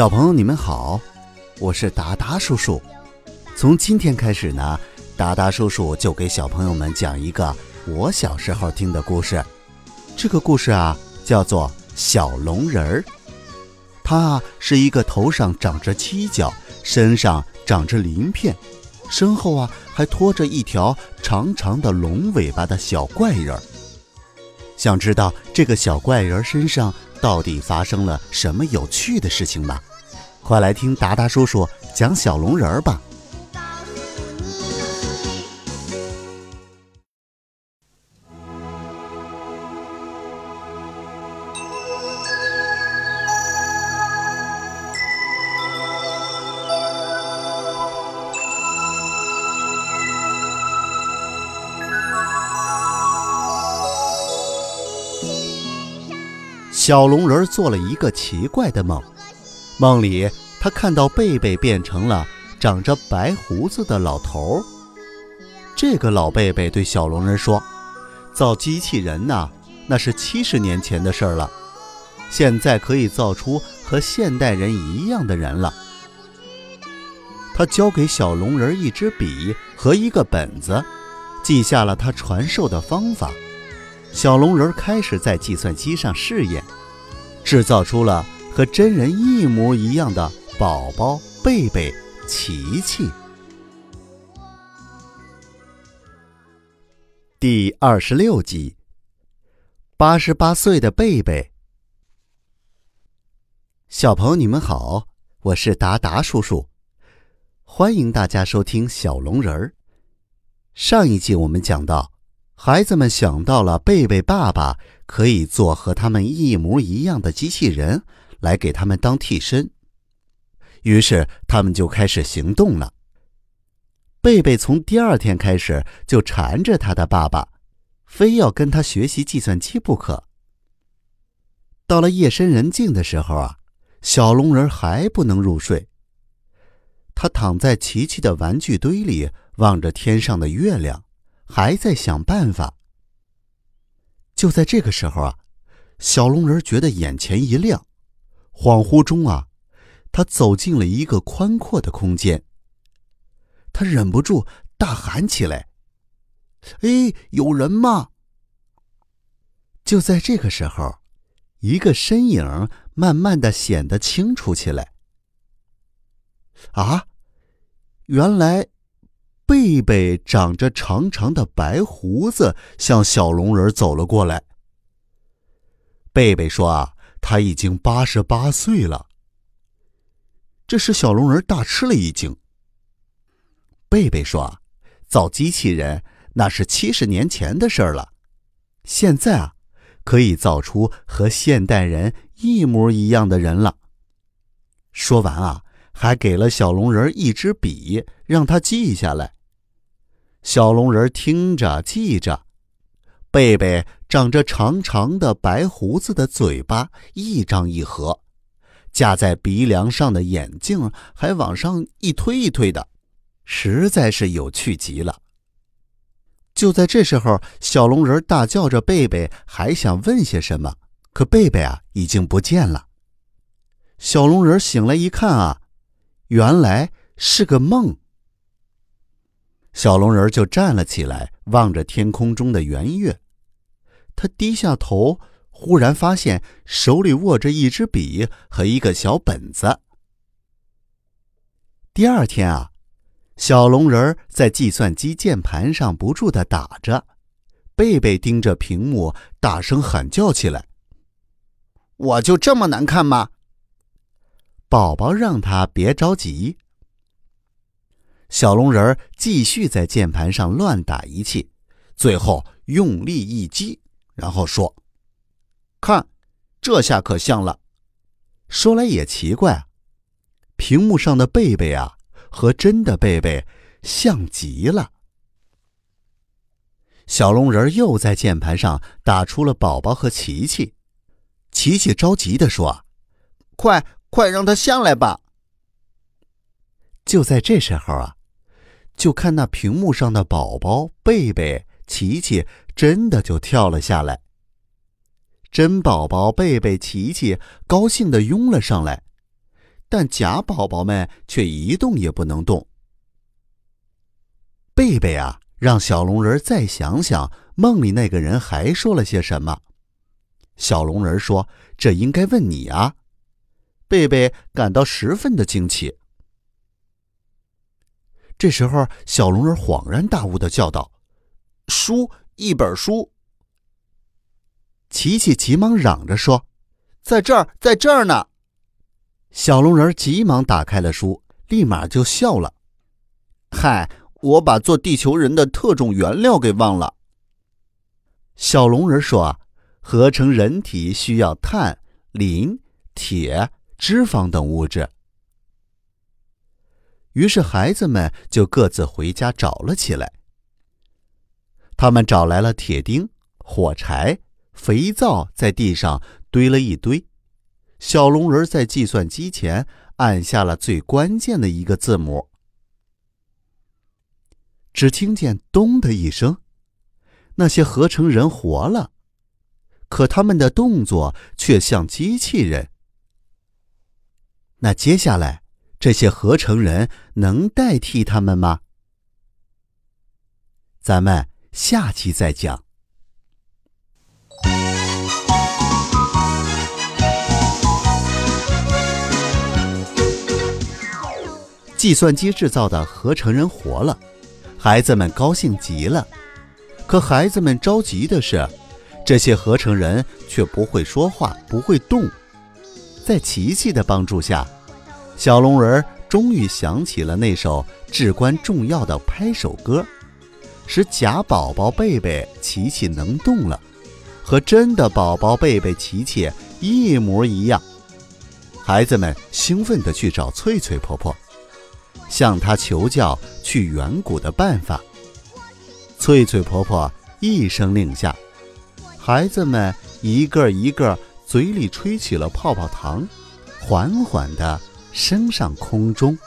小朋友，你们好，我是达达叔叔。从今天开始呢，达达叔叔就给小朋友们讲一个我小时候听的故事。这个故事啊，叫做《小龙人儿》。他是一个头上长着犄角，身上长着鳞片，身后啊还拖着一条长长的龙尾巴的小怪人儿。想知道这个小怪人身上？到底发生了什么有趣的事情吗？快来听达达叔叔讲小龙人儿吧。小龙人做了一个奇怪的梦，梦里他看到贝贝变成了长着白胡子的老头儿。这个老贝贝对小龙人说：“造机器人呐，那是七十年前的事儿了，现在可以造出和现代人一样的人了。”他交给小龙人一支笔和一个本子，记下了他传授的方法。小龙人开始在计算机上试验，制造出了和真人一模一样的宝宝贝贝琪琪。第二十六集，八十八岁的贝贝。小朋友，你们好，我是达达叔叔，欢迎大家收听小龙人儿。上一集我们讲到。孩子们想到了贝贝爸爸可以做和他们一模一样的机器人来给他们当替身，于是他们就开始行动了。贝贝从第二天开始就缠着他的爸爸，非要跟他学习计算机不可。到了夜深人静的时候啊，小龙人还不能入睡，他躺在琪琪的玩具堆里，望着天上的月亮。还在想办法。就在这个时候啊，小龙人觉得眼前一亮，恍惚中啊，他走进了一个宽阔的空间。他忍不住大喊起来：“哎，有人吗？”就在这个时候，一个身影慢慢的显得清楚起来。啊，原来。贝贝长着长长的白胡子，向小龙人走了过来。贝贝说：“啊，他已经八十八岁了。”这时，小龙人大吃了一惊。贝贝说：“造机器人那是七十年前的事儿了，现在啊，可以造出和现代人一模一样的人了。”说完啊，还给了小龙人一支笔，让他记下来。小龙人听着记着，贝贝长着长长的白胡子的嘴巴一张一合，架在鼻梁上的眼镜还往上一推一推的，实在是有趣极了。就在这时候，小龙人大叫着：“贝贝！”还想问些什么，可贝贝啊已经不见了。小龙人醒来一看啊，原来是个梦。小龙人就站了起来，望着天空中的圆月。他低下头，忽然发现手里握着一支笔和一个小本子。第二天啊，小龙人在计算机键盘上不住的打着，贝贝盯着屏幕，大声喊叫起来：“我就这么难看吗？”宝宝让他别着急。小龙人继续在键盘上乱打一气，最后用力一击，然后说：“看，这下可像了。”说来也奇怪，屏幕上的贝贝啊，和真的贝贝像极了。小龙人又在键盘上打出了宝宝和琪琪，琪琪着急地说：“快快让他下来吧！”就在这时候啊。就看那屏幕上的宝宝贝贝、琪琪，真的就跳了下来。真宝宝贝贝、琪琪高兴的拥了上来，但假宝宝们却一动也不能动。贝贝啊，让小龙人再想想梦里那个人还说了些什么。小龙人说：“这应该问你啊。”贝贝感到十分的惊奇。这时候，小龙人恍然大悟的叫道：“书，一本书！”琪琪急忙嚷着说：“在这儿，在这儿呢！”小龙人急忙打开了书，立马就笑了：“嗨，我把做地球人的特种原料给忘了。”小龙人说：“合成人体需要碳、磷、铁、脂肪等物质。”于是，孩子们就各自回家找了起来。他们找来了铁钉、火柴、肥皂，在地上堆了一堆。小龙人在计算机前按下了最关键的一个字母。只听见“咚”的一声，那些合成人活了，可他们的动作却像机器人。那接下来？这些合成人能代替他们吗？咱们下期再讲。计算机制造的合成人活了，孩子们高兴极了。可孩子们着急的是，这些合成人却不会说话，不会动。在琪琪的帮助下。小龙人终于想起了那首至关重要的拍手歌，使假宝宝贝贝琪琪能动了，和真的宝宝贝贝琪琪一模一样。孩子们兴奋地去找翠翠婆婆，向她求教去远古的办法。翠翠婆婆一声令下，孩子们一个一个嘴里吹起了泡泡糖，缓缓地。升上空中。